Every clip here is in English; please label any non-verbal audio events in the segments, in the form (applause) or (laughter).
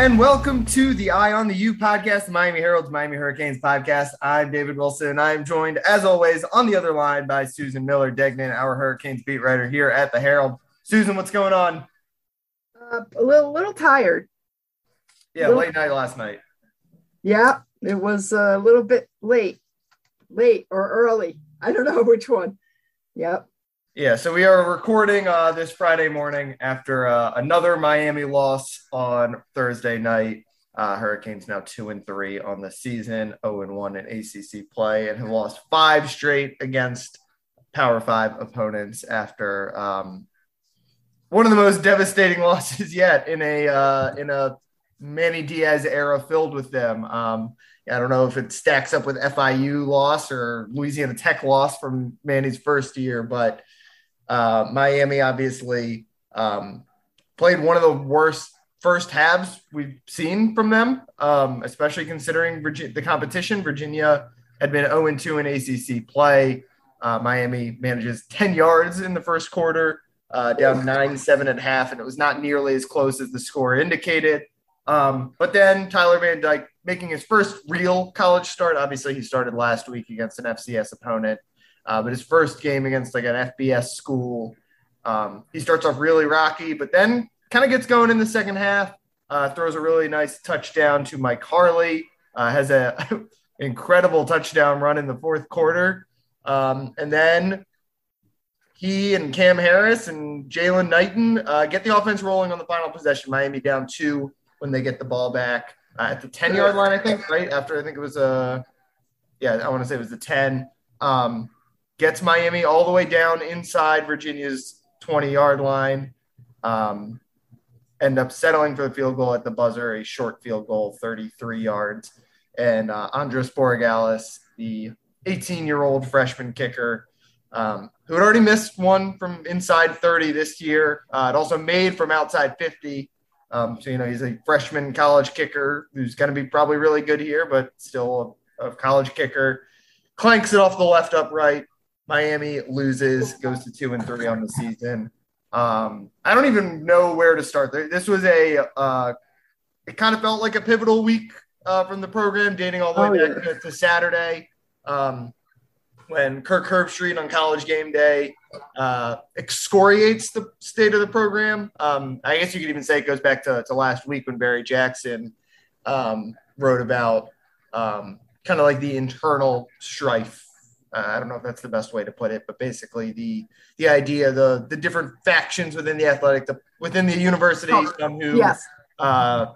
and welcome to the Eye on the U podcast, the Miami Herald's Miami Hurricanes podcast. I'm David Wilson. And I'm joined, as always, on the other line by Susan Miller Degnan, our Hurricanes beat writer here at the Herald. Susan, what's going on? Uh, a little, little tired. Yeah, Little- late night last night. Yeah, it was a little bit late, late or early. I don't know (laughs) which one. Yep. Yeah, so we are recording uh, this Friday morning after uh, another Miami loss on Thursday night. Uh, Hurricanes now two and three on the season, zero and one in ACC play, and have lost five straight against Power Five opponents after um, one of the most devastating (laughs) losses yet in a uh, in a Manny Diaz era filled with them. Um, I don't know if it stacks up with FIU loss or Louisiana Tech loss from Manny's first year, but uh, Miami obviously um, played one of the worst first halves we've seen from them, um, especially considering the competition. Virginia had been 0 2 in ACC play. Uh, Miami manages 10 yards in the first quarter, uh, down 9 7 at half, and it was not nearly as close as the score indicated. Um, but then Tyler Van Dyke making his first real college start. Obviously, he started last week against an FCS opponent, uh, but his first game against like an FBS school, um, he starts off really rocky, but then kind of gets going in the second half. Uh, throws a really nice touchdown to Mike Harley. Uh, has a (laughs) incredible touchdown run in the fourth quarter, um, and then he and Cam Harris and Jalen Knighton uh, get the offense rolling on the final possession. Miami down two when they get the ball back uh, at the 10 yard line, I think, right after I think it was a, yeah, I want to say it was the 10. Um, gets Miami all the way down inside Virginia's 20 yard line. Um, end up settling for the field goal at the buzzer, a short field goal, 33 yards. And uh, Andres Borregales, the 18 year old freshman kicker, um, who had already missed one from inside 30 this year. Uh, also made from outside 50. Um, so, you know, he's a freshman college kicker who's going to be probably really good here, but still a, a college kicker. Clanks it off the left upright. Miami loses, goes to two and three on the season. Um, I don't even know where to start. This was a, uh, it kind of felt like a pivotal week uh, from the program, dating all the way Oh, back to, to Saturday um, when Kirk Herbstreit on college game day uh, excoriates the state of the program. Um, I guess you could even say it goes back to, to last week when Barry Jackson um, wrote about um, kind of like the internal strife. Uh, I don't know if that's the best way to put it, but basically the the idea, the the different factions within the athletic, the, within the university, Oh, some who Yes. uh,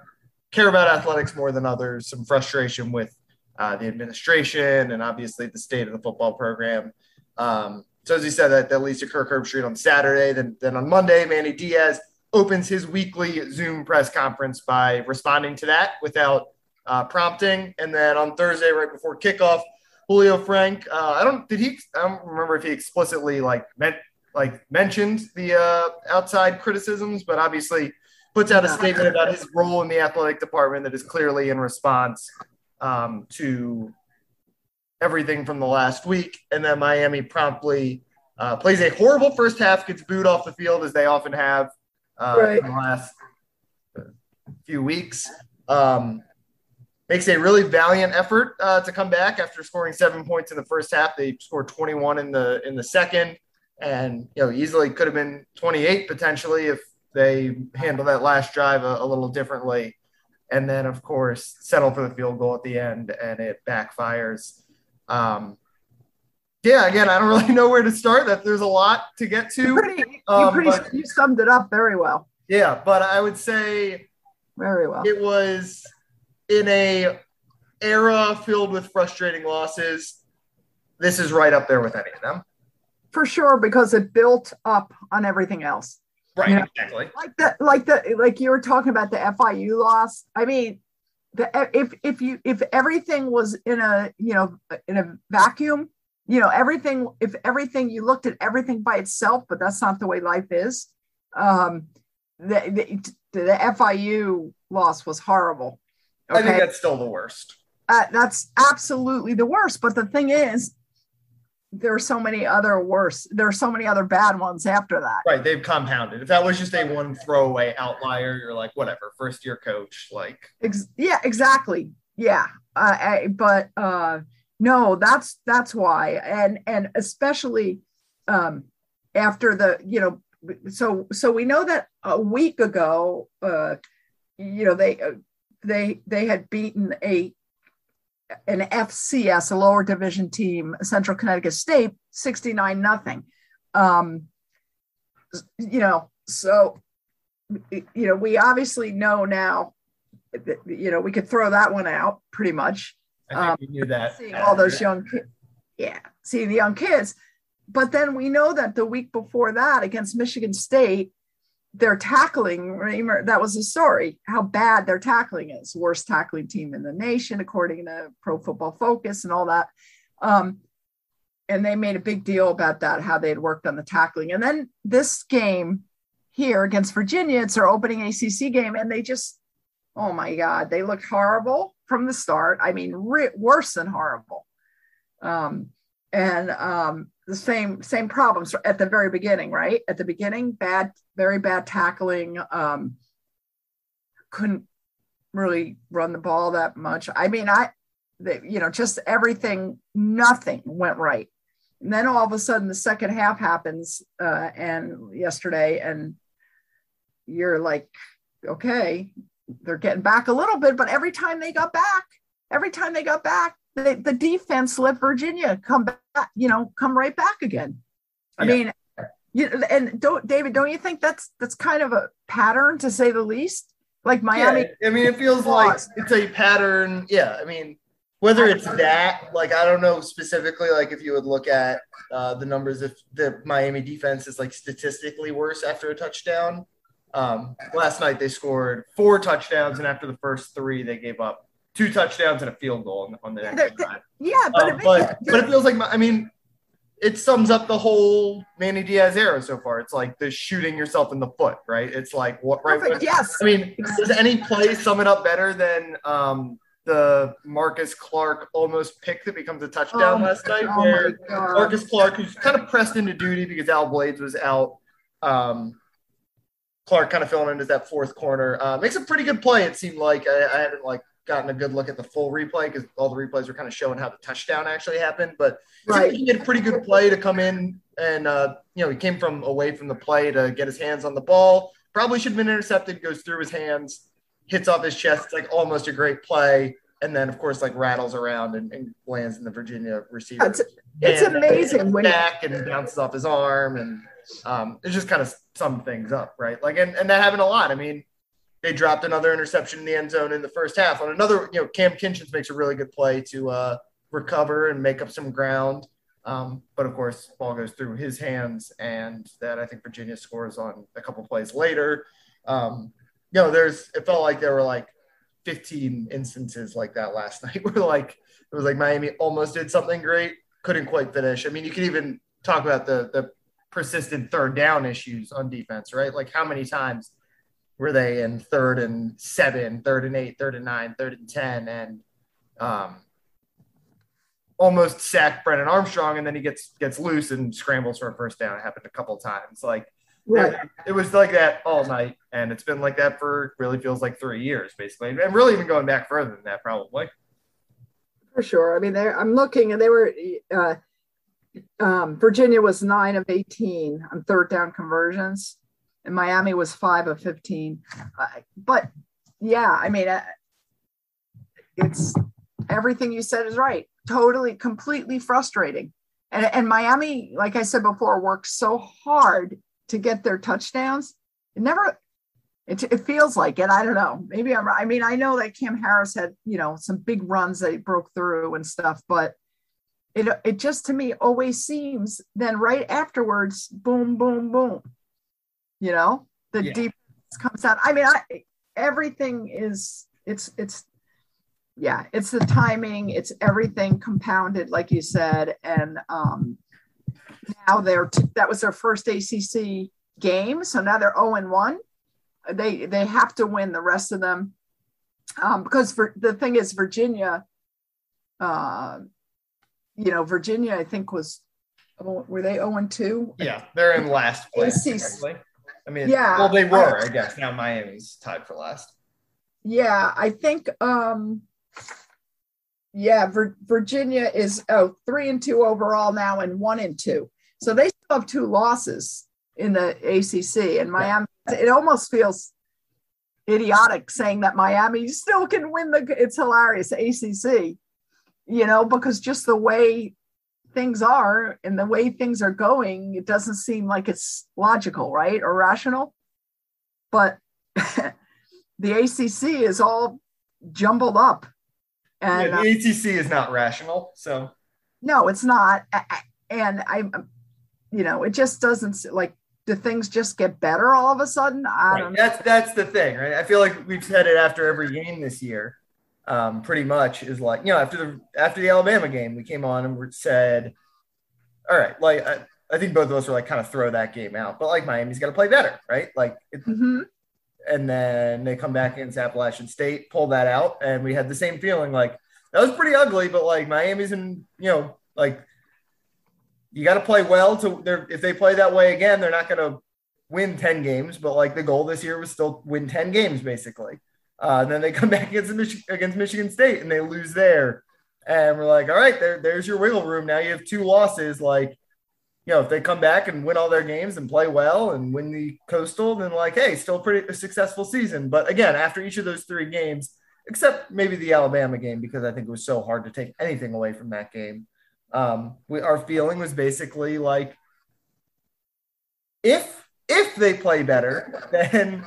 care about athletics more than others, some frustration with uh, the administration and obviously the state of the football program. Um, so as you said, that, that leads to Kirk Herbstreit on Saturday. Then, then on Monday, Manny Diaz opens his weekly Zoom press conference by responding to that without uh, prompting. And then on Thursday, right before kickoff, Julio Frenk, uh, I don't, did he, I don't remember if he explicitly like meant, like mentioned the uh, outside criticisms, but obviously puts out a statement about his role in the athletic department that is clearly in response um, to everything from the last week. And then Miami promptly uh, plays a horrible first half, gets booed off the field as they often have uh, Right. in the last few weeks. Um, makes a really valiant effort uh, to come back after scoring seven points in the first half. They scored 21 in the in the second, and you know easily could have been 28 potentially if they handle that last drive a, a little differently. And then, of course, settle for the field goal at the end, and it backfires. Um, yeah, again, I don't really know where to start. That there's a lot to get You to. pretty, you, Um, pretty, but- you summed it up very well. Yeah, but I would say Very well. it was in a era filled with frustrating losses. This is right up there with any of them. For sure, because it built up on everything else. Right, Yeah. exactly. Like the like the like you were talking about the FIU loss. I mean, the if if you if everything was in a you know in a vacuum, you know everything if everything you looked at everything by itself, but that's not the way life is. Um, the the, the FIU loss was horrible. I think that's still the worst. uh, that's absolutely the worst. But the thing is, there are so many other worse. There are so many other bad ones after that. Right, they've compounded. If that was just a one throwaway outlier, you're like, whatever, first year coach, like. Ex- yeah, exactly. Yeah, uh, I, but uh, no, that's that's why, and and especially um, after the you know, so so we know that a week ago, uh, you know, they uh, they they had beaten a an FCS, a lower division team, Central Connecticut State, 69 nothing. Um, you know, so, you know, we obviously know now that, you know, we could throw that one out pretty much. I think um, we knew that. Seeing all those young kids. Yeah, seeing the young kids. But then we know that the week before that against Michigan State, their tackling, that was the story, how bad their tackling is. Worst tackling team in the nation, according to Pro Football Focus and all that. Um, and they made a big deal about that, how they had worked on the tackling. And then this game here against Virginia, it's their opening ACC game, and they just, oh my God, they looked horrible from the start. I mean, re- worse than horrible. Um, and um, the same same problems at the very beginning, right? At the beginning, bad, very bad tackling. Um, couldn't really run the ball that much. I mean, I, they, you know, just everything, nothing went right. And then all of a sudden, the second half happens, uh, and yesterday, and you're like, okay, they're getting back a little bit, but every time they got back, every time they got back, the, the defense let Virginia come back, you know, come right back again. I yeah. mean, you, and don't David, don't you think that's that's kind of a pattern to say the least? Like Miami. Yeah, I mean, it feels like it's a pattern. Yeah, I mean, whether it's that, like I don't know specifically, like if you would look at uh, the numbers, if the Miami defense is like statistically worse after a touchdown. Um, last night they scored four touchdowns, and after the first three, they gave up two touchdowns and a field goal on, on the (laughs) next drive. Yeah, but, um, but, but it feels like I mean, it sums up the whole Manny Diaz era so far. It's like the shooting yourself in the foot, right? It's like what right? Perfect, yes. I mean, does any play sum it up better than um, the Marcus Clark almost pick that becomes a touchdown oh, last night, oh where Marcus Clark, who's kind of pressed into duty because Al Blades was out. Um, Clark kind of filling in as that fourth corner. Uh, makes a pretty good play. It seemed like I, I hadn't like gotten a good look at the full replay because all the replays were kind of showing how the touchdown actually happened. But right. he did a pretty good play to come in and uh, you know he came from away from the play to get his hands on the ball. Probably should have been intercepted. Goes through his hands, hits off his chest. It's like almost a great play. And then, of course, like rattles around and, and lands in the Virginia receiver. It's, it's amazing when back and bounces off his arm, and um, it just kind of sums things up, right? Like, and, and that happened a lot. I mean, they dropped another interception in the end zone in the first half. On another, you know, Cam Kinchens makes a really good play to uh, recover and make up some ground. Um, but of course, ball goes through his hands, and that I think Virginia scores on a couple plays later. Um, you know, there's it felt like there were like 15 instances like that last (laughs) night where like it was like Miami almost did something great, couldn't quite finish. I mean, you could even talk about the the persistent third down issues on defense, right? Like how many times were they in third and seven, third and eight, third and nine, third and 10, and um, almost sacked Brennan Armstrong. And then he gets, gets loose and scrambles for a first down. It happened a couple times. Like right. it, was like that all night. And it's been like that for really feels like three years, basically. And really even going back further than that, probably. For sure. I mean, I'm looking and they were, uh, um, Virginia was nine of 18 on third down conversions and Miami was five of 15. Uh, but yeah, I mean, uh, it's everything you said is right. Totally, completely frustrating. And, and Miami, like I said before, worked so hard to get their touchdowns. It never, it, it feels like it. I don't know. Maybe I'm, I mean, I know that Cam Harris had, you know, some big runs that he broke through and stuff, but it, it just to me always seems then right afterwards, boom, boom, boom you know the yeah. defense comes out i mean I, everything is it's it's yeah it's the timing it's everything compounded like you said and um now they're t- that was their first acc game so now they're 0 and 1 they they have to win the rest of them um because for the thing is virginia uh you know virginia i think was Oh, were they 0 and 2? Yeah, they're in last place. I mean, Yeah. well, they were, I guess. Now Miami's tied for last. Yeah, I think um yeah, Vir- Virginia is oh three and two overall now and one and two. So they still have two losses in the ACC and Miami it almost feels idiotic saying that Miami still can win the it's hilarious ACC. You know, because just the way things are and the way things are going, it doesn't seem like it's logical, right? Or rational. But (laughs) the ACC is all jumbled up. And yeah, uh, the ACC is not rational. So, no, it's not. And I, you know, it just doesn't like, do things just get better all of a sudden? I right, don't that's that's the thing, right? I feel like we've said it after every game this year. Um, pretty much is like you know after the after the Alabama game, we came on and we said, all right, like I, I think both of us were like kind of throw that game out, but like Miami's got to play better, right? Like it, Mhm. and then they come back against Appalachian State, pull that out, and we had the same feeling like that was pretty ugly, but like Miami's in, you know, like you got to play well to they're if they play that way again, they're not going to win 10 games, but like the goal this year was still win 10 games basically. Uh, and then they come (laughs) back against Mich- against Michigan State and they lose there. And we're like, all right, there, there's your wiggle room. Now you have two losses. Like, you know, if they come back and win all their games and play well and win the coastal, then like, hey, still pretty successful season. But again, after each of those three games, except maybe the Alabama game, because I think it was so hard to take anything away from that game. Um, we, our feeling was basically like, if if they play better, (laughs) then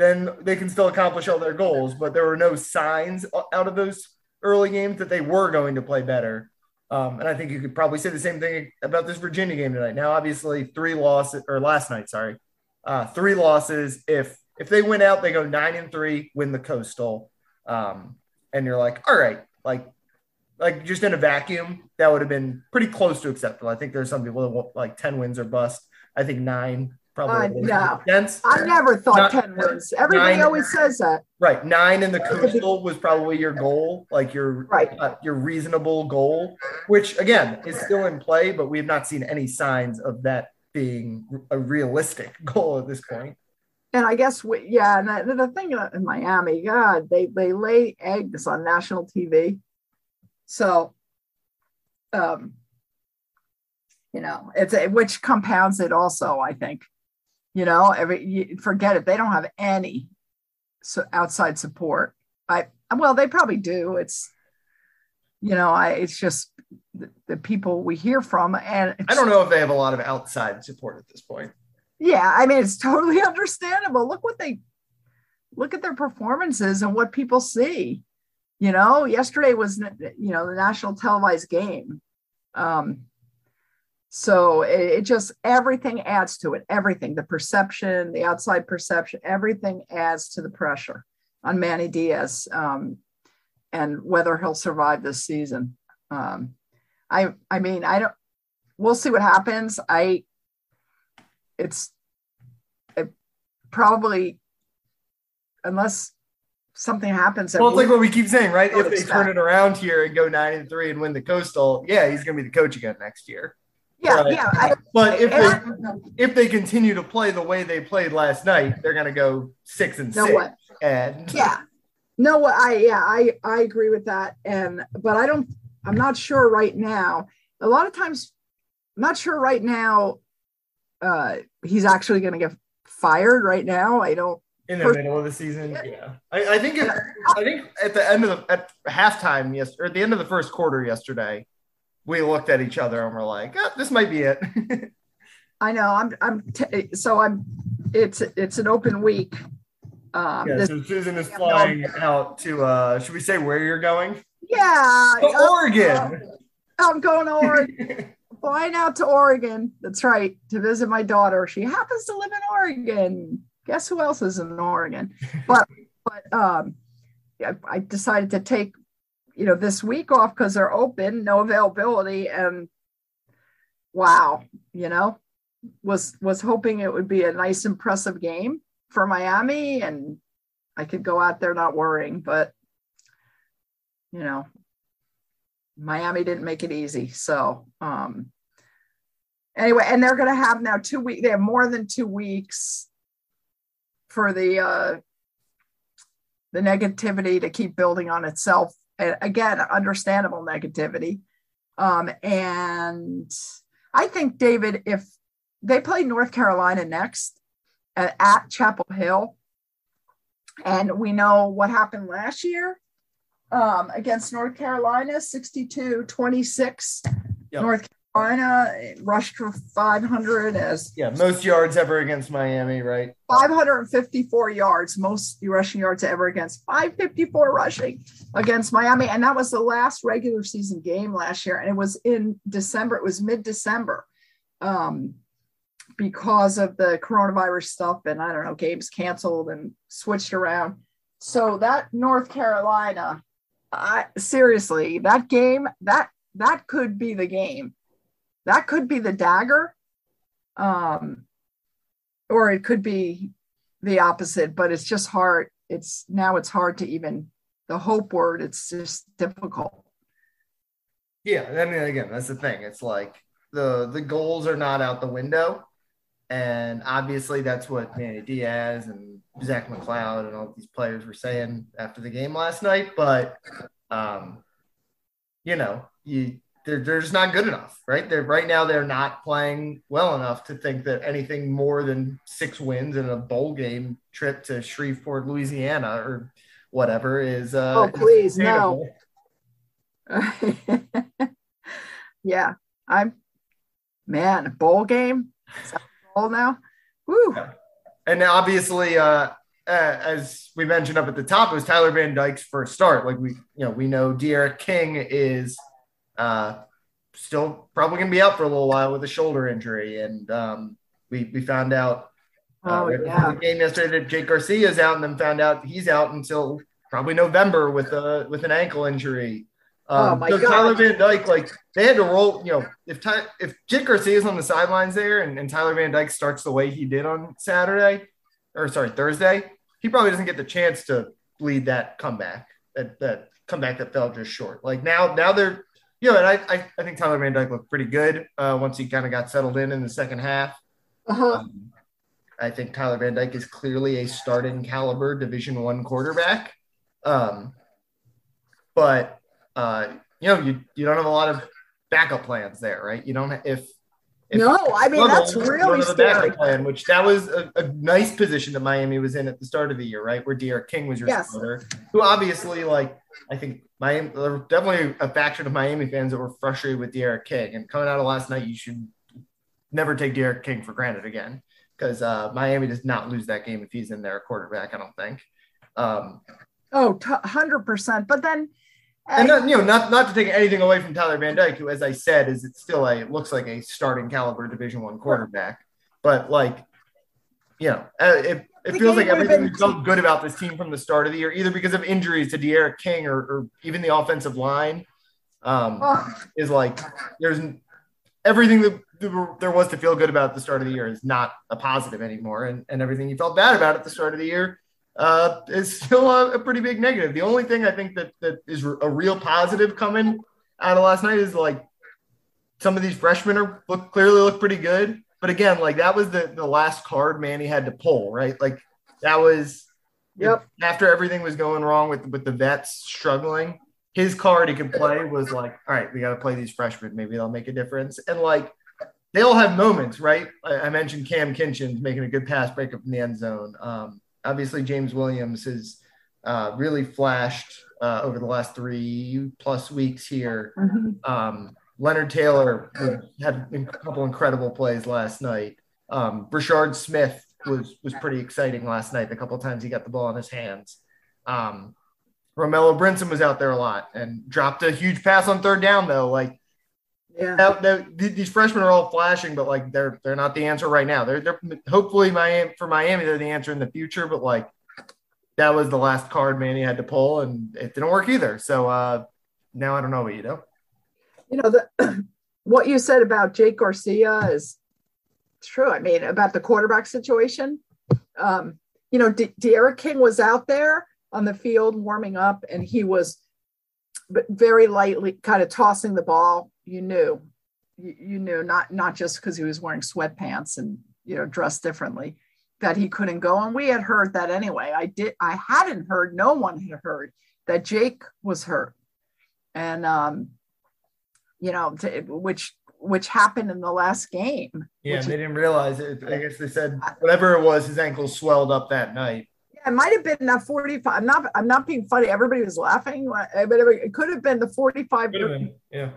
then they can still accomplish all their goals. But there were no signs out of those early games that they were going to play better. Um, and I think you could probably say the same thing about this Virginia game tonight. Now, obviously, three losses or last night, sorry, uh, three losses. If if they win out, they go nine and three, win the coastal, um, and you're like, all right, like like just in a vacuum, that would have been pretty close to acceptable. I think there's some people that want like ten wins or bust. I think nine probably Uh, no. sense. I never thought Not- 10 wins. Everybody nine- always says that. Right, nine in the coastal was probably your goal, like your Right. uh, your reasonable goal, which again is still in play, but we have not seen any signs of that being a realistic (laughs) goal at this point. And I guess, we, yeah, and the, the thing in Miami, God, they, they lay eggs on national TV. So, um, you know, it's a, which compounds it also, I think. You know, every you, forget it. They don't have any so outside support. I well, they probably do. It's you know, I it's just the, the people we hear from, and I don't know if they have a lot of outside support at this point. yeah, I mean, it's (laughs) totally understandable. Look what they look at their performances and what people see. You know, yesterday was you know the national televised game. Um, so it, it just everything adds to it. Everything, the perception, the outside perception, everything adds to the pressure on Manny Diaz um, and whether he'll survive this season. Um, I I mean, I don't. We'll see what happens. I it's it probably unless something happens. Well, it's like what we keep saying, right? If they expect. turn it around here and go nine and three and win the coastal, yeah, he's going to be the coach again next year. Yeah, right. yeah. I, But if they I- if they continue to play the way they played last night, they're going to go six and know six. what? And Yeah. No, what I yeah, I I agree with that. And but I don't I'm not sure right now. A lot of times I'm not sure right now uh he's actually gonna get fired right now. I don't in the middle of the season. Yeah, I, I think it, I think at the end of the at halftime, yes, or at the end of the first quarter yesterday, we looked at each other and we're like, oh, "This might be it." (laughs) I know I'm I'm t- so I'm it's it's an open week. Um yeah, this, so Susan is flying out to. uh Should we say where you're going? yeah To uh, Oregon. I'm going to Oregon. (laughs) flying out to Oregon. That's right, to visit my daughter. She happens to live in Oregon. Guess who else is in Oregon? (laughs) But but um, I, I decided to take you know this week off because they're open, no availability, and wow, you know, was was hoping it would be a nice, impressive game for Miami, and I could go out there not worrying, but you know, Miami didn't make it easy. So, um, anyway, and they're going to have now two weeks. They have more than two weeks for the uh, the negativity to keep building on itself. And again, understandable negativity. Um, and I think David, if they play North Carolina next at, at Chapel Hill, and we know what happened last year um, against North Carolina, 62 26. Yep. North Carolina rushed for 500 as yeah most yards ever against Miami, right? 554 yards, most rushing yards ever against 554 rushing against Miami, and that was the last regular season game last year, and it was in December. It was mid December. Um, because of the coronavirus stuff and I don't know, games canceled and switched around. So that North Carolina, I seriously, that game, that that could be the game that could be the dagger um, or it could be the opposite but it's just hard. It's now it's hard to even the hope word it's just difficult. Yeah i mean again that's the thing. It's like the the goals are not out the window. And obviously that's what Manny Diaz and Zach McCloud and all these players were saying after the game last night. But um, you know, you they're, they're just not good enough, right? They're right now they're not playing well enough to think that anything more than six wins in a bowl game trip to Shreveport, Louisiana, or whatever is. Uh, oh please no. (laughs) yeah, I'm man bowl game. Bowl now. Woo. Yeah. And obviously, uh, as we mentioned up at the top, it was Tyler Van Dyke's first start. Like we, you know, we know D'Eriq King is uh, still probably going to be out for a little while with a shoulder injury. And um, we, we found out uh, oh, yeah. the game yesterday that Jake Garcia is out, and then found out he's out until probably November with a with an ankle injury. Um, oh my so God. Tyler Van Dyke, like they had to roll. You know, if Ty, if Jake Garcia is on the sidelines there, and, and Tyler Van Dyke starts the way he did on Saturday, or sorry Thursday, he probably doesn't get the chance to lead that comeback. That that comeback that fell just short. Like now, now they're yeah, and I, I, I think Tyler Van Dyke looked pretty good uh, once he kind of got settled in in the second half. Uh-huh. Um, I think Tyler Van Dyke is clearly a starting caliber Division One quarterback. Um, but uh, you know, you you don't have a lot of backup plans there, right? You don't if no, I mean that's really scary. Plan, which that was a, a, nice position that Miami was in at the start of the year, right? Where D'Eriq King was your yes. starter, who obviously, like, I think Miami, there were definitely a faction of Miami fans that were frustrated with D'Eriq King. And coming out of last night, you should never take D'Eriq King for granted again because uh, Miami does not lose that game if he's in there quarterback. I don't think. Um, oh, hundred percent. But then and not, you know, not not to take anything away from Tyler Van Dyke, who, as I said, is it still a looks like a starting caliber Division One quarterback. But like, you know, uh, it, it feels like everything we felt good about this team from the start of the year, either because of injuries to D'Eriq King or, or even the offensive line, um, oh. is like there's everything that there was to feel good about at the start of the year is not a positive anymore, and, and everything you felt bad about at the start of the year uh, is still a, a, pretty big negative. The only thing I think that that is a real positive coming out of last night is like some of these freshmen are look clearly look pretty good. But again, like that was the the last card Manny had to pull, right? Like that was yep. after everything was going wrong with with the vets struggling. His card he could play was like, all right, we got to play these freshmen. Maybe they'll make a difference. And like they all have moments, right? I, I mentioned Cam Kinchens making a good pass breakup in the end zone. Um, obviously James Williams has uh, really flashed uh, over the last three plus weeks here. Mm-hmm. Um, Leonard Taylor had a couple incredible plays last night. Um, Smith was was pretty exciting last night. The couple of times he got the ball in his hands. Um, Romello Brinson was out there a lot and dropped a huge pass on third down though. Like yeah. Now, these freshmen are all flashing, but like they're they're not the answer right now. They're they're hopefully Miami for Miami they're the answer in the future, but like that was the last card Manny had to pull, and it didn't work either. So uh, now I don't know what you do. You know the (clears throat) what you said about Jake Garcia is true. I mean about the quarterback situation. Um, you know, D- D'Eriq King was out there on the field warming up, and he was very lightly kind of tossing the ball you knew you, you knew not not just because he was wearing sweatpants and you know dressed differently that he couldn't go. And we had heard that anyway. I did i hadn't heard no one had heard that jake was hurt. And um you know to, which which happened in the last game yeah they didn't realize it. I guess they said whatever it was his ankle swelled up that night. Yeah, it might have been that 45 i'm not i'm not being funny. Everybody was laughing but it could have been the 45 been, yeah.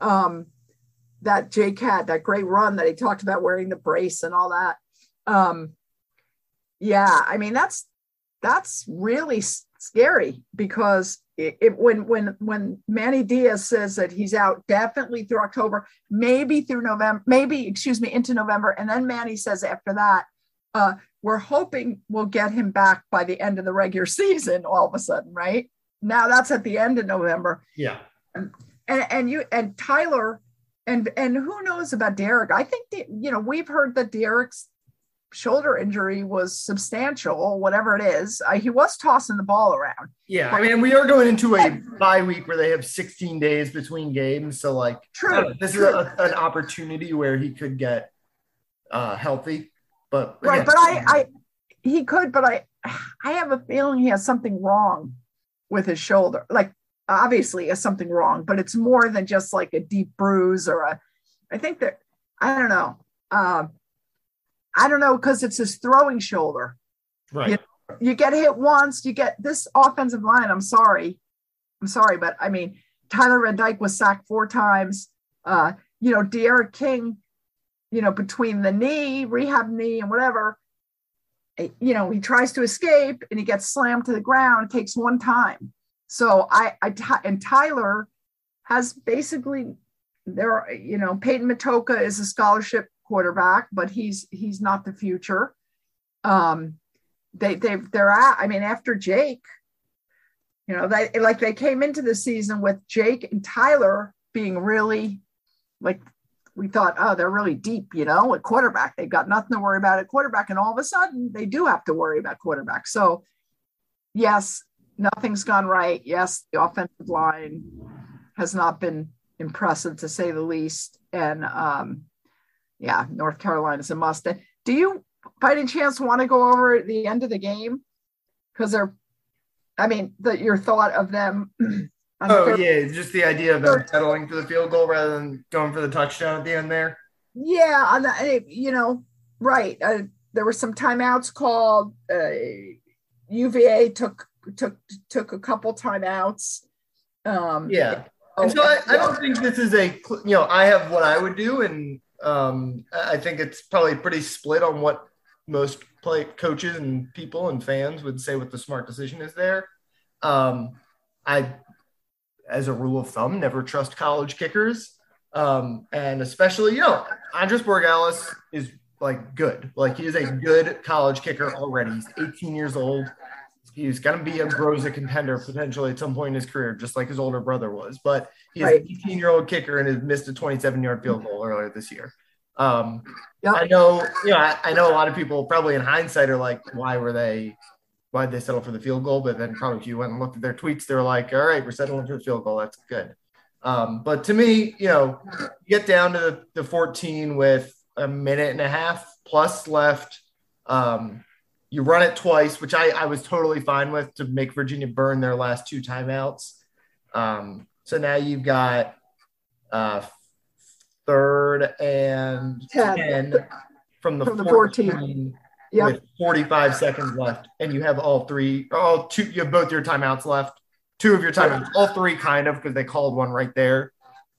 Um that jake had that great run that he talked about wearing the brace and all that. Um yeah i mean that's that's really scary because it, it, when when when manny diaz says that he's out definitely through october maybe through november maybe excuse me into november and then manny says after that uh we're hoping we'll get him back by the end of the regular (laughs) season all of a sudden right? Now that's at the end of november. Yeah and and, you and tyler and and who knows about D'Eriq i think that, you know we've heard that D'Eriq's shoulder injury was substantial, whatever it is. Uh, he was tossing the ball around. Yeah, I mean, we are going into a bye week where they have 16 days between games, so like, true. this true. is a, an opportunity where he could get uh, healthy, but right. Again, but I, I, he could, but I, I have a feeling he has something wrong with his shoulder. Like, obviously, is something wrong, but it's more than just like a deep bruise or a. I think that I don't know. Um, I don't know because it's his throwing shoulder. Right. You, you, get hit once, you get this offensive line. I'm sorry. I'm sorry, but I mean, Tyler Van Dyke was sacked four times. Uh, you know, D'Eriq King, you know, between the knee, rehab knee, and whatever, eh, you know, he tries to escape and he gets slammed to the ground. It takes one time. So I, I and Tyler has basically there. You know, Peyton Matocha is a scholarship quarterback, but he's he's not the future. Um, they they they're at. I mean, after Jake, you know, they like they came into the season with Jake and Tyler being really like we thought, oh, they're really deep, you know, at quarterback. They've got nothing to worry about at quarterback, and all of a sudden they do have to worry about quarterback. So, yes, nothing's gone right. Yes, the offensive line has not been impressive to say the least, and um, yeah, North Carolina is a must. Do you, by any chance, want to go over the end of the game? Because they're, I mean, the, your thought of them. (clears throat) oh yeah, just the idea of them settling for the field goal rather than going for the touchdown at the end there. Yeah, on the, you know, right. Uh, there were some timeouts called. Uh, UVA took took took a couple timeouts. Um, yeah. And so I, I don't think this is a you know I have what I would do and um, I think it's probably pretty split on what most play coaches and people and fans would say what the smart decision is there. Um, I, as a rule of thumb, never trust college kickers. Um, and especially, you know, Andres Borregales is like good. Like he is a good college kicker already. He's 18 years old. He's going to be a Groza contender potentially at some point in his career, just like his older brother was. But he's right. an 18 year old kicker and has missed a 27 yard field goal earlier this year. Um, yep. I know, you know, I, I, know a lot of people probably in hindsight are like, why were they, why did they settle for the field goal? But then probably if you went and looked at their tweets, they're like, all right, we're settling for the field goal. That's good. Um, but to me, you know, you get down to the, the 14 with a minute and a half plus left. Um, you run it twice, which I, I was totally fine with to make Virginia burn their last two timeouts. Um, so now you've got uh, third and 10, 10 from the, from the 14, 14 yep. with 45 seconds left. And you have all three, all two, you have both your timeouts left, two of your timeouts, all three kind of, because they called one right there.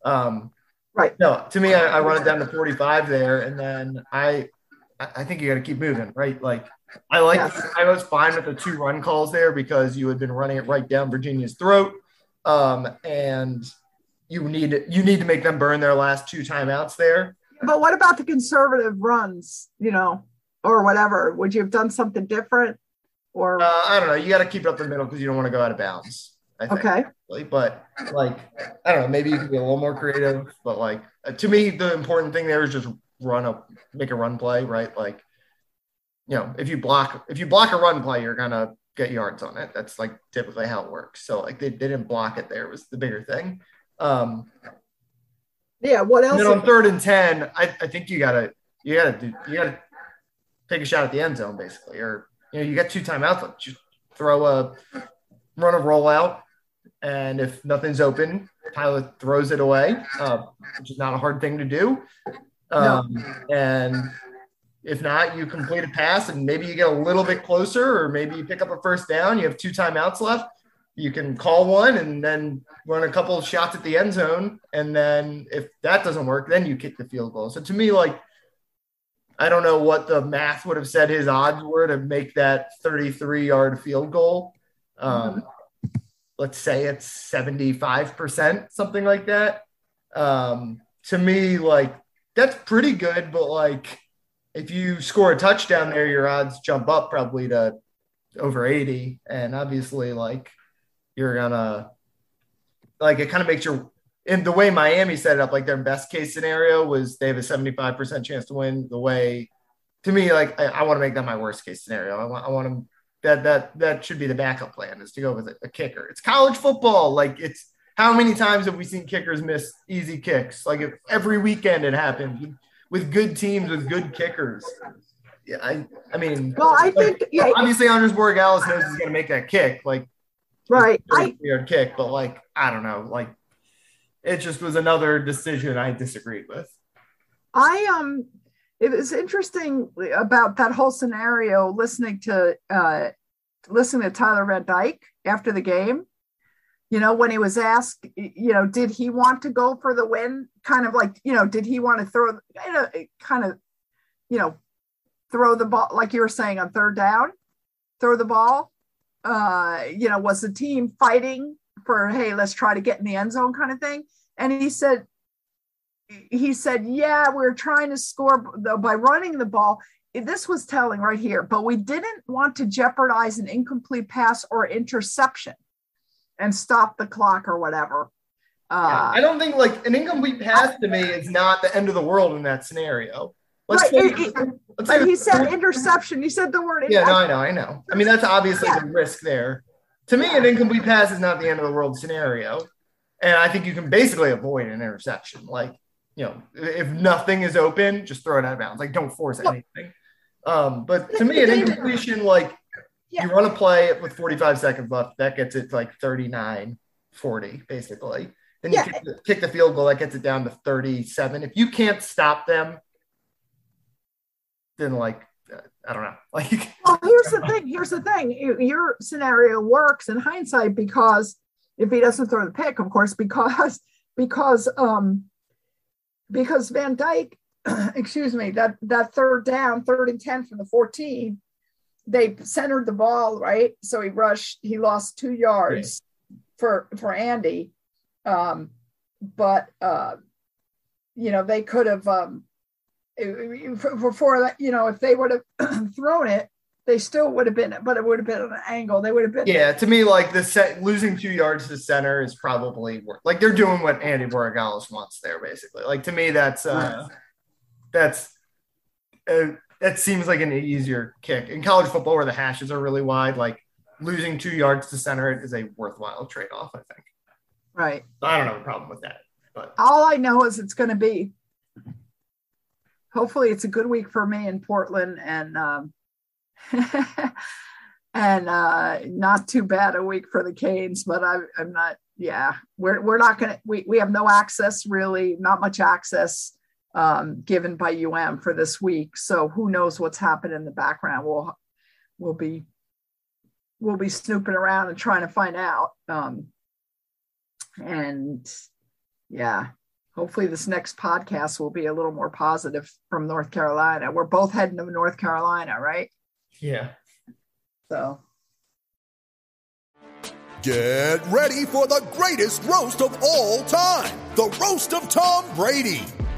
Um, right. No, to me, I, I run it down to 45 there. And then I, I think you got to keep moving, right? Like, I like, yes. I was fine with the two run calls there because you had been running it right down Virginia's throat. Um, and you need you need to make them burn their last two timeouts there. But what about the conservative runs? You know, or whatever. Would you have done something different? Or uh, I don't know. You got to keep it up the middle because you don't want to go out of bounds. Think, okay. But like, I don't know. Maybe you can be a little more creative. But like, uh, to me, the important thing there is just run up, make a run play, right? Like, you know, if you block if you block a run play, you're gonna get yards on it. That's like typically how it works. So like they, they didn't block it there was the bigger thing. Um, Yeah. What else? And then on third and ten, I, I think you gotta you gotta do you gotta take a shot at the end zone basically, or you know you got two timeouts. Like just throw a run a rollout, and if nothing's open, Pilot throws it away, uh, which is not a hard thing to do. Um, no. And if not, you complete a pass and maybe you get a little bit closer, or maybe you pick up a first down. You have two timeouts left. You can call one and then run a couple of shots at the end zone. And then if that doesn't work, then you kick the field goal. So to me, like, I don't know what the math would have said his odds were to make that 33 yard field goal. Um, let's say it's 75%, something like that. Um, to me, like, that's pretty good, but like, if you score a touchdown there, your odds jump up probably to over 80. And obviously, like, you're gonna, like, it kind of makes your, in the way Miami set it up, like, their best case scenario was they have a 75% chance to win. The way, to me, like, I, I want to make that my worst case scenario. I want, I want to, that, that, that should be the backup plan is to go with a, a kicker. It's college football. Like, it's, how many times have we seen kickers miss easy kicks? Like, if, every weekend it happens with good teams with good kickers. Yeah, I, I mean, well, I think yeah, obviously Anders Borregales knows he's going to make that kick, like right, I weird kick, but like I don't know, like it just was another decision I disagreed with. I um, it was interesting about that whole scenario. Listening to uh, listening to Tyler Van Dyke after the game, you know, when he was asked, you know, did he want to go for the win? Kind of like, you know, did he want to throw, you know, kind of, you know, throw the ball, like you were saying on third down, throw the ball? Uh, you know, was the team fighting for, hey, let's try to get in the end zone kind of thing? And he said, he said, yeah, we we're trying to score by running the ball. This was telling right here, but we didn't want to jeopardize an incomplete pass or interception and stop the clock or whatever. Uh, yeah, I don't think like an incomplete pass to me is not the end of the world in that scenario. Let's right, say, it, let's say he said interception. He said the word. Yeah, no, I know, I know. I mean, that's obviously yeah. the risk there. To me, yeah. an incomplete pass is not the end of the world scenario, and I think you can basically avoid an interception. Like, you know, if nothing is open, just throw it out of bounds. Like, don't force anything. Um, but to me, an incompletion, like yeah. You run a play with 45 seconds left, that gets it to like 39, 40, basically. Then you kick, the, kick the field goal, that gets it down to 37. If you can't stop them, then like uh, I don't know. (laughs) Like, well, here's the thing. Here's the thing. Your scenario works in hindsight because if he doesn't throw the pick, of course, because because um because Van Dyke, (clears throat) excuse me, that that third down, third and ten from the 14 they centered the ball right, so he rushed. He lost two yards yeah. for for Andy, um, but uh, you know they could have um, before that. You know, if they would have (clears throat) thrown it, they still would have been, but it would have been an angle. They would have been. Yeah, to me, like the set losing two yards to center is probably worth. Like they're doing what Andy Borregales wants there, basically. Like to me, that's uh, that's. Uh, that seems like an easier kick. In college football, where the hashes are really wide, like losing two yards to center it is a worthwhile trade off, I think. Right. I don't have a problem with that. But all I know is it's going to be. Hopefully, it's a good week for me in Portland, and um, (laughs) and uh, not too bad a week for the Canes. But I, I'm not. Yeah, we're we're not going to. We we have no access really, not much access um, given by UM for this week. So who knows what's happened in the background? We'll we'll be we'll be snooping around and trying to find out. Um, and yeah, hopefully this next podcast will be a little more positive from North Carolina. We're both heading to North Carolina, right? Yeah. So. Get ready for the greatest roast of all time the roast of Tom Brady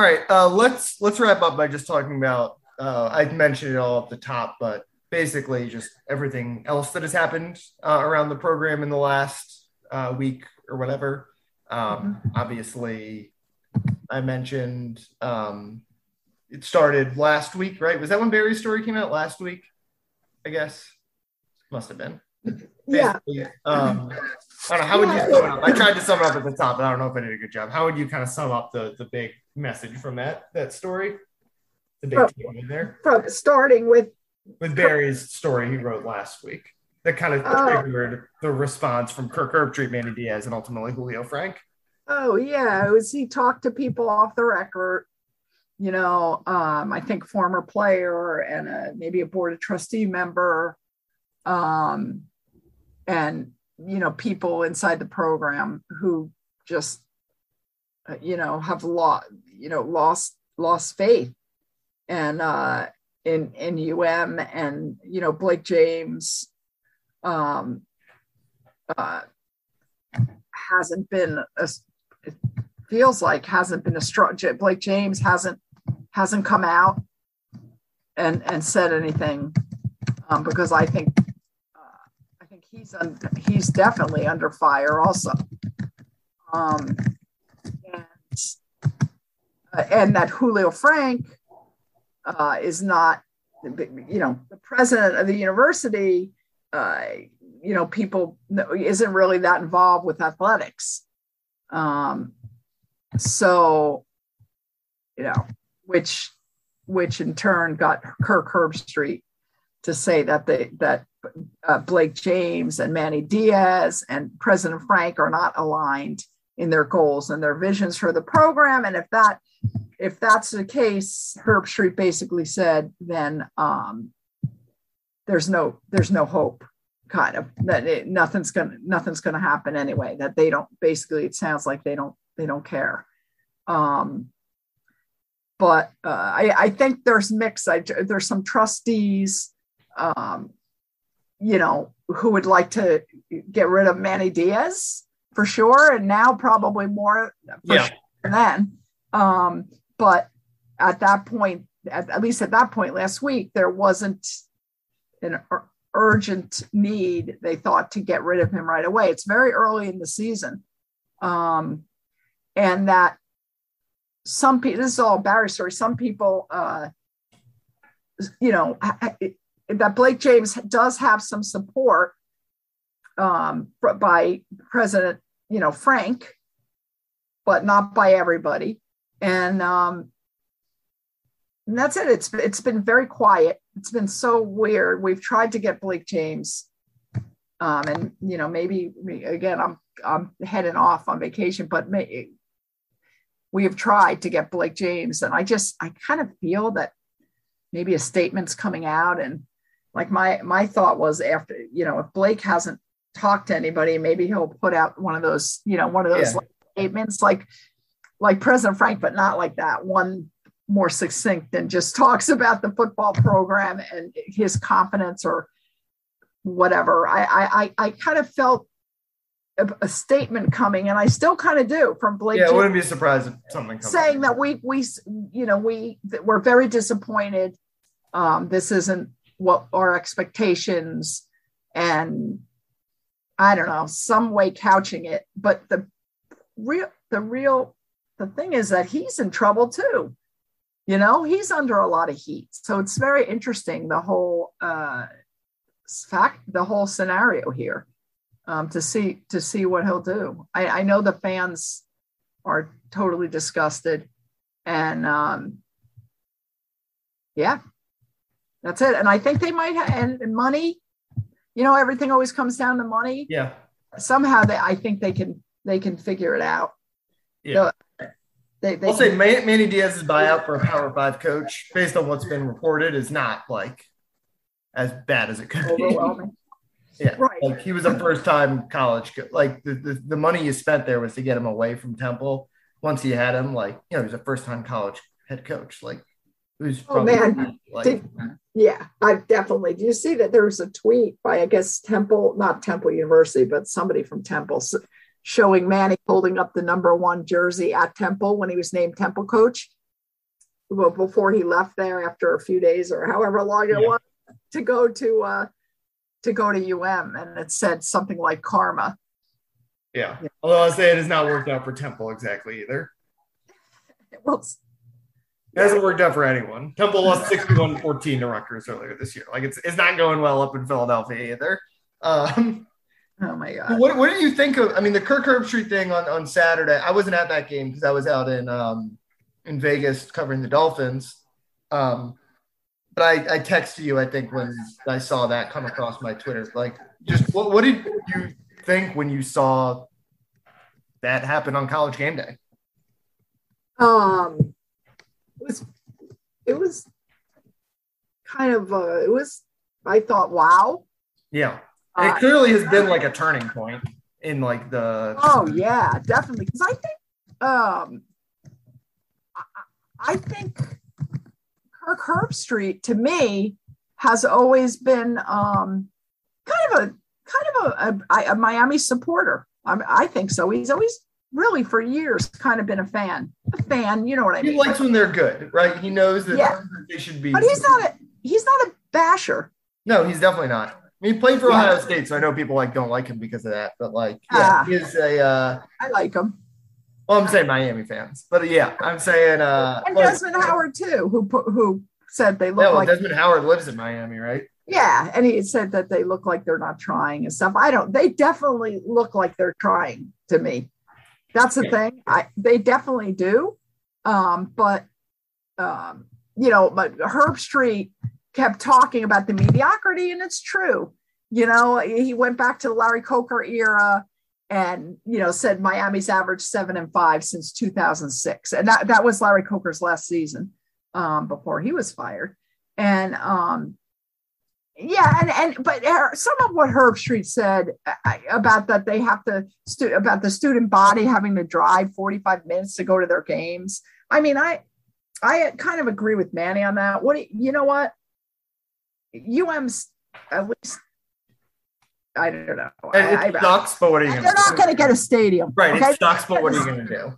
All right, uh, let's let's wrap up by just talking about. Uh, I mentioned it all at the top, but basically just everything else that has happened uh, around the program in the last uh, week or whatever. Um, obviously, I mentioned um, it started last week, right? Was that when Barry's story came out last week? I guess must have been. Yeah. Um, I don't know. How would you sum it up? I tried to sum it up at the top, but I don't know if I did a good job. How would you kind of sum up the the big message from that that story? The big Oh. takeaway there From starting with with Barry's story he wrote last week. That kind of Oh. triggered the response from Kirk Herbstreit, Manny Diaz, and ultimately Julio Frenk. Oh yeah, it was he talked to people off the record. You know, um, I think former player and a, maybe a board of trustee member, um, and you know people inside the program who just uh, you know have lost you know lost lost faith and uh, in in UM and you know Blake James. Um, uh, hasn't been a, it feels like hasn't been a strong Blake James hasn't hasn't come out and and said anything um, because I think uh, I think he's un, he's definitely under fire also um, uh, and that Julio Frenk uh, is not you know the president of the university uh, you know people isn't really that involved with athletics. Um, so you know which which in turn got kirk herbstreit to say that they that uh, blake james and manny diaz and president frenk are not aligned in their goals and their visions for the program. And if that if that's the case herbstreit basically said then um, there's no there's no hope kind of that it, nothing's gonna nothing's gonna happen anyway that they don't basically it sounds like they don't they don't care um but uh, I, I think there's mix I, there's some trustees um you know who would like to get rid of manny diaz for sure and now probably more for Yeah. sure then um but at that point at, at least at that point last week there wasn't an ur- urgent need they thought to get rid of him right away. It's very early in the season. Um and that some people this is all barry's story. Some people uh you know ha- ha- that blake james does have some support um by president you know frenk but not by everybody and um and that's it. It's it's been very quiet. It's been so weird. We've tried to get blake james um and you know maybe again i'm i'm heading off on vacation but may, we have tried to get blake james and i just i kind of feel that maybe a statement's coming out and like my my thought was after you know if blake hasn't talked to anybody maybe he'll put out one of those you know one of those Yeah. statements like like president frenk but not like that one more succinct and just talks about the football program and his confidence or whatever. I I I, I kind of felt a, a statement coming, and I still kind of do from Blake Yeah, I wouldn't be surprised if something comes saying that we we you know we that we're very disappointed. Um, this isn't what our expectations, and I don't know some way couching it. But the real the real the thing is that he's in trouble too. You know, he's under a lot of heat. So it's very interesting the whole uh, fact, the whole scenario here, um, to see to see what he'll do. I, I know the fans are totally disgusted, and um, yeah, that's it. And I think they might have and, and money. You know, everything always comes down to money. Yeah. Somehow, they I think they can they can figure it out. Yeah. They, they I'll say Man- Manny Diaz's buyout for a Power Five coach, based on what's been reported, is not like as bad as it could be. (laughs) Yeah, Right. Like he was a first time college, co- like the, the the money you spent there was to get him away from Temple. Once you had him, like you know, he was a first time college head coach. Like was Oh, probably man. like Did- Yeah, I definitely. Do you see that there was a tweet by I guess Temple, not Temple University, but somebody from Temple showing Manny holding up the number one jersey at Temple when he was named Temple coach. Well, before he left there after a few days or however long it Yeah. was to go to uh to go to UM, and it said something like karma. yeah. Although I'll say it has not worked out for Temple exactly either. It Well, It hasn't worked out for anyone. Temple lost 61-14 to Rutgers earlier this year. Like it's it's not going well up in Philadelphia either. Um, oh my god. what what do you think of? I mean, the Kirk Herbstreit thing on, on Saturday. I wasn't at that game because I was out in um, in Vegas covering the Dolphins. Um, but I, I texted you. I think when I saw that come across my Twitter, like, just what what did you think when you saw that happen on College Game Day? um it was it was kind of uh it was i thought wow Yeah, And it Uh, clearly has been like a turning point in like the oh yeah definitely because i think um I, I think kirk herbstreit to me has always been um kind of a kind of a, a, a miami supporter I, I think so he's always really for years kind of been a fan a fan you know what i mean. he likes when they're good, right? He knows that Yeah. they should be. but he's not a he's not a basher No, he's definitely not. I mean, he played for Yeah. Ohio State, so I know people like don't like him because of that. But like, yeah, Ah. he is a. Uh, i like him well, I'm saying Miami fans, but yeah, I'm saying. Uh, and desmond howard too who put who said they look like Desmond Howard lives in Miami, right? yeah and he said that they look like they're not trying and stuff i don't they definitely look like they're trying to me that's the thing i they definitely do um but um you know but herbstreit kept talking about the mediocrity and it's true. You know he went back to the larry coker era and you know said miami's averaged seven and five since 2006 and that, that was larry coker's last season um, before he was fired. And um, yeah and and but uh, some of what herbstreit said uh, about that they have to stu- about the student body having to drive 45 minutes to go to their games. I mean i i kind of agree with manny on that. What do you, you know what um's at uh, least i don't know uh, And I- it I- sucks, but what are you going to? they're not going to get a stadium Right, okay? it sucks, but what are you going to do?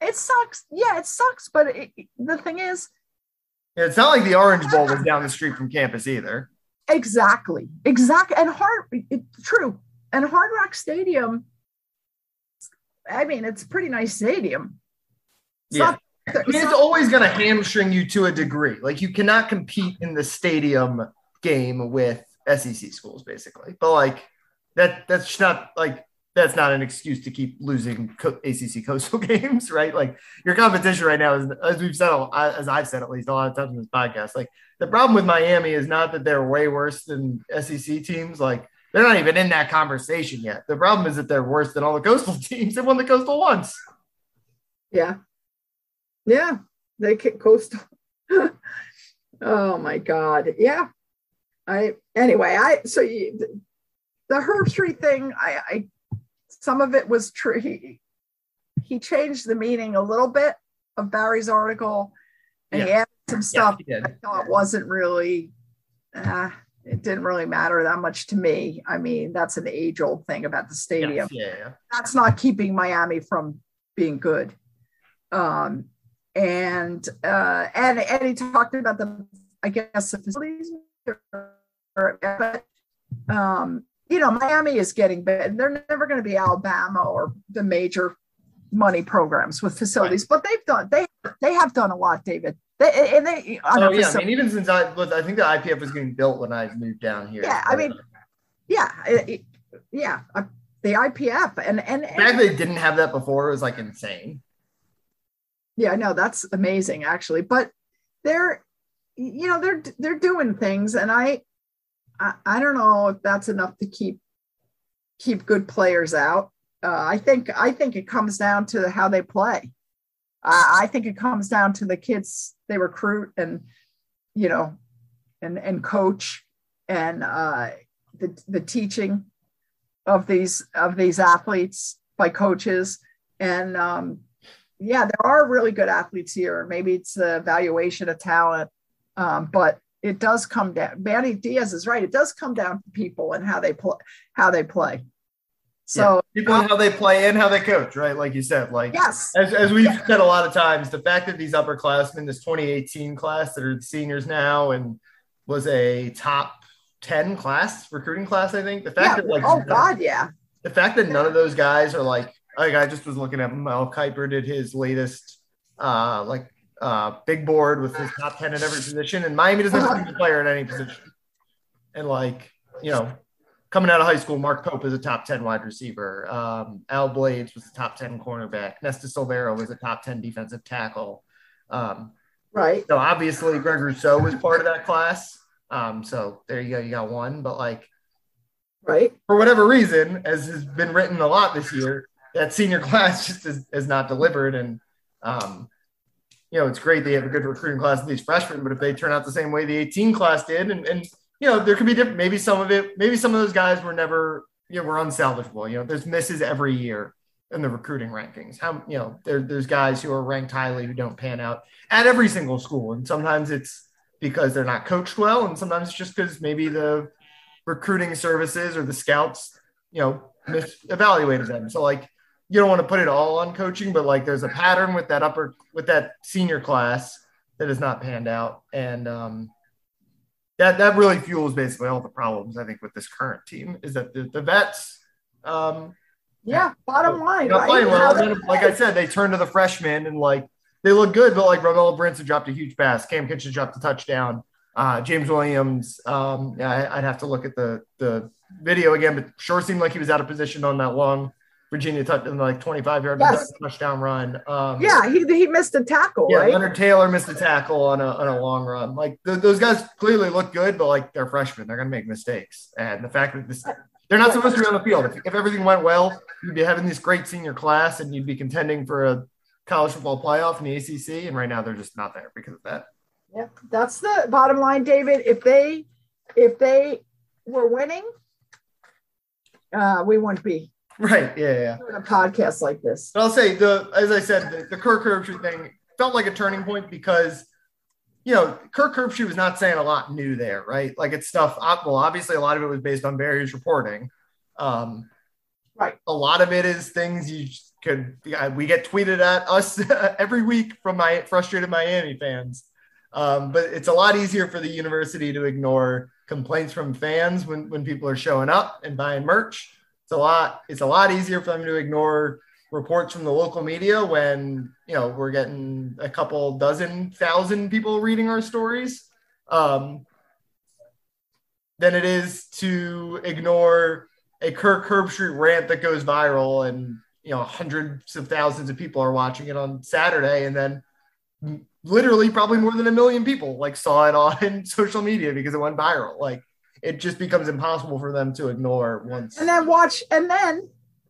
(laughs) it sucks yeah it sucks but it, the thing is Yeah, it's not like the Orange Bowl was (laughs) down the street from campus either. Exactly. Exactly. And hard it, true. And Hard Rock Stadium, I mean, it's a pretty nice stadium. It's Yeah. not- I mean, it's always going to hamstring you to a degree. Like you cannot compete in the stadium game with SEC schools, basically. But like that, that's not like that's not an excuse to keep losing co- ACC coastal (laughs) games, right? Like your competition right now is, as we've said, as I've said at least a lot of times in this podcast, like the problem with Miami is not that they're way worse than SEC teams. Like they're not even in that conversation yet. The problem is that they're worse than all the coastal (laughs) teams. They won the coastal once. yeah. Yeah. They kick coastal. (laughs) oh my God. Yeah. I anyway, I so you, the Herbstreit thing, I, I some of it was true. He he changed the meaning a little bit of Barry's article and he added some stuff did. I thought wasn't really, uh, it didn't really matter that much to me. I mean, that's an age old thing about the stadium. Yes, yeah, yeah. That's not keeping Miami from being good. Um, and uh, and and he talked about the, I guess, the facilities. Or, but um, you know, Miami is getting bad. They're never going to be Alabama or the major money programs with facilities, but they've done they they have done a lot, David. They and they Oh yeah, I mean, even since I was, I think the IPF was getting built when I moved down here. Yeah, I mean, yeah, it- yeah, uh, the IPF and and, the fact they didn't have that before was like insane. Yeah, know that's amazing actually, but they're you know they're they're doing things, and I I, I don't know if that's enough to keep keep good players out. Uh, I think I think it comes down to how they play. I, I think it comes down to the kids they recruit and you know and and coach and uh, the the teaching of these of these athletes by coaches and um, yeah there are really good athletes here maybe it's the evaluation of talent um, but it does come down manny diaz is right it does come down to people and how they play how they play so Yeah. people and how they play and how they coach, right? Like you said, like yes as, as we've said a lot of times, the fact that these upperclassmen, this 2018 class that are seniors now and was a top 10 class, recruiting class, I think. The fact yeah that like oh god yeah the fact that none of those guys are like like I just was looking at Mel Kiper did his latest uh like uh big board with his top 10 at every position and Miami doesn't have a single player at any position. And like, you know, coming out of high school, Mark Pope is a top 10 wide receiver. Um, Al Blades was a top 10 cornerback. Nesta Silvera was a top 10 defensive tackle. Um, right so obviously Greg Rousseau was part of that class. Um, so there you go, you got one. But like right for whatever reason, as has been written a lot this year, that senior (laughs) class just is, is not delivered. And, um, you know, it's great they have a good recruiting class of these freshmen, but if they turn out the same way the 18 class did, and, and you know, there could be different, maybe some of it, maybe some of those guys were never, you know, were unsalvageable. You know, there's misses every year in the recruiting rankings. How, you know, there, there's guys who are ranked highly who don't pan out at every single school. And sometimes it's because they're not coached well, and sometimes it's just because maybe the recruiting services or the scouts, you know, mis- evaluated them. So like you don't want to put it all on coaching, but like there's a pattern with that upper with that senior class that has not panned out. And um that that really fuels basically all the problems I think with this current team is that the, the vets um yeah bottom line not playing well. then, like I said, they turn to the freshmen and like they look good, but like Romello Brinson dropped a huge pass. Cam Kitchen dropped a touchdown. Uh, James Williams, um, yeah, I, I'd have to look at the the video again, but sure seemed like he was out of position on that long Virginia touch, like 25 yard Yes. touchdown run. Um, yeah he, he missed a tackle yeah, right Leonard Taylor missed a tackle on a, on a long run. Like th- those guys clearly look good, but like they're freshmen, they're gonna make mistakes. And the fact that this they're not supposed to be on the field. If, if everything went well, you'd be having this great senior class and you'd be contending for a college football playoff in the ACC. And right now they're just not there because of that. Yeah, that's the bottom line, David. If they if they were winning, uh, we wouldn't be Right. Yeah. Yeah. doing a podcast like this. But I'll say the as I said, the, the Kirk Herbstreit thing felt like a turning point because you know Kirk Herbstreit was not saying a lot new there, right? Like it's stuff. Well, obviously a lot of it was based on Barry's reporting. Um, Right. A lot of it is things you could. yeah, We get tweeted at us (laughs) every week from my frustrated Miami fans. Um, but it's a lot easier for the university to ignore complaints from fans when, when people are showing up and buying merch. A lot. It's a lot easier for them to ignore reports from the local media when you know we're getting a couple dozen thousand people reading our stories um, than it is to ignore a Kirk Herbstreit rant that goes viral and you know hundreds of thousands of people are watching it on Saturday and then literally probably more than a million people like saw it on (laughs) social media because it went viral like it just becomes impossible for them to ignore once And then watch and then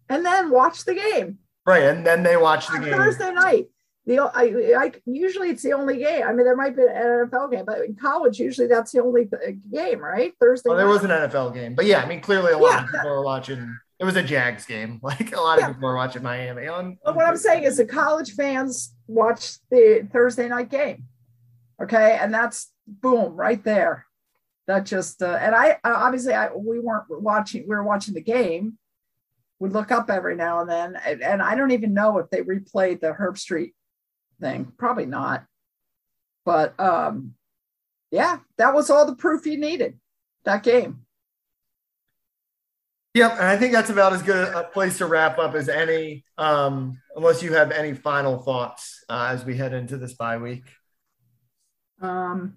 and then watch the game right and then they watch the on game Thursday night. The I, I usually it's the only game. I mean, there might be an NFL game, but in college usually that's the only game, right? Thursday. Well, there night. was an NFL game, but yeah, I mean, clearly a lot Yeah. of people are watching. It was a Jags game. (laughs) Like a lot Yeah. of people are watching Miami on. But what I'm saying is the college fans watch the Thursday night game. Okay. And that's boom right there. That just, uh, and I obviously I, we weren't watching, we were watching the game. We look up every now and then. And, and I don't even know if they replayed the Herbstreit thing. Probably not. But um, yeah, that was all the proof you needed that game. Yep, and I think that's about as good a place to wrap up as any, um, unless you have any final thoughts uh, as we head into this bye week. Um,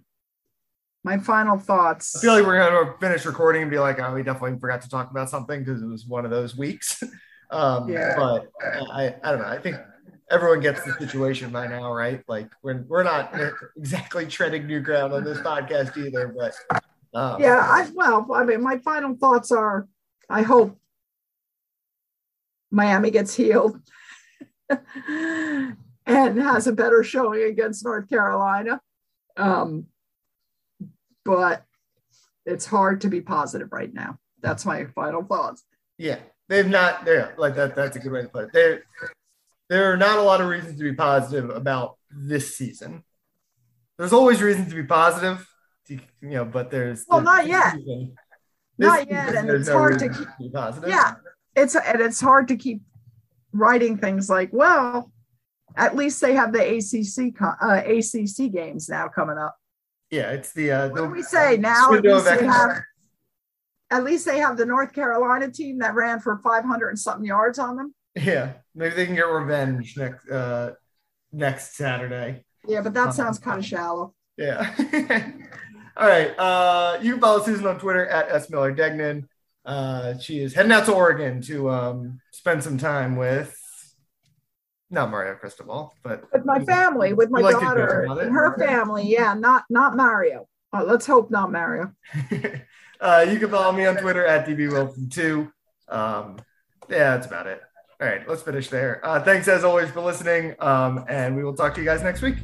my final thoughts. I feel like we're going to finish recording and be like, oh, we definitely forgot to talk about something because it was one of those weeks. (laughs) um, Yeah. But I, I don't know. I think everyone gets the situation by now, right? Like we're, we're not (laughs) exactly treading new ground on this podcast either, but um, yeah i well i mean my final thoughts are i hope miami gets healed (laughs) and has a better showing against North Carolina. Um, but it's hard to be positive right now. That's my final thoughts. Yeah, they've not. There, like that. That's a good way to put it. There, there are not a lot of reasons to be positive about this season. There's always reasons to be positive, you know, but there's Well, there's- not yet. Not yet, and it's no hard to reason be positive. Yeah, it's and it's hard to keep writing things like, well, at least they have the ACC uh, ACC games now coming up. Yeah. It's the uh, What the do we say now? At least, they have, at least they have the North Carolina team that ran for 500 and something yards on them. Yeah, maybe they can get revenge next uh next Saturday. Yeah, but that sounds kind of shallow. Yeah. (laughs) All right. Uh, you can follow Susan on Twitter at S Miller Degnan. Uh, she is heading out to Oregon to um, spend some time with not Mario Cristobal, but With my family, with my daughter and her family. Yeah, not not Mario. Uh, let's hope not Mario. (laughs) uh, you can follow me on Twitter at DBWilson2. Um, yeah, that's about it. All right, let's finish there. Uh, thanks as always for listening, um, and we will talk to you guys next week.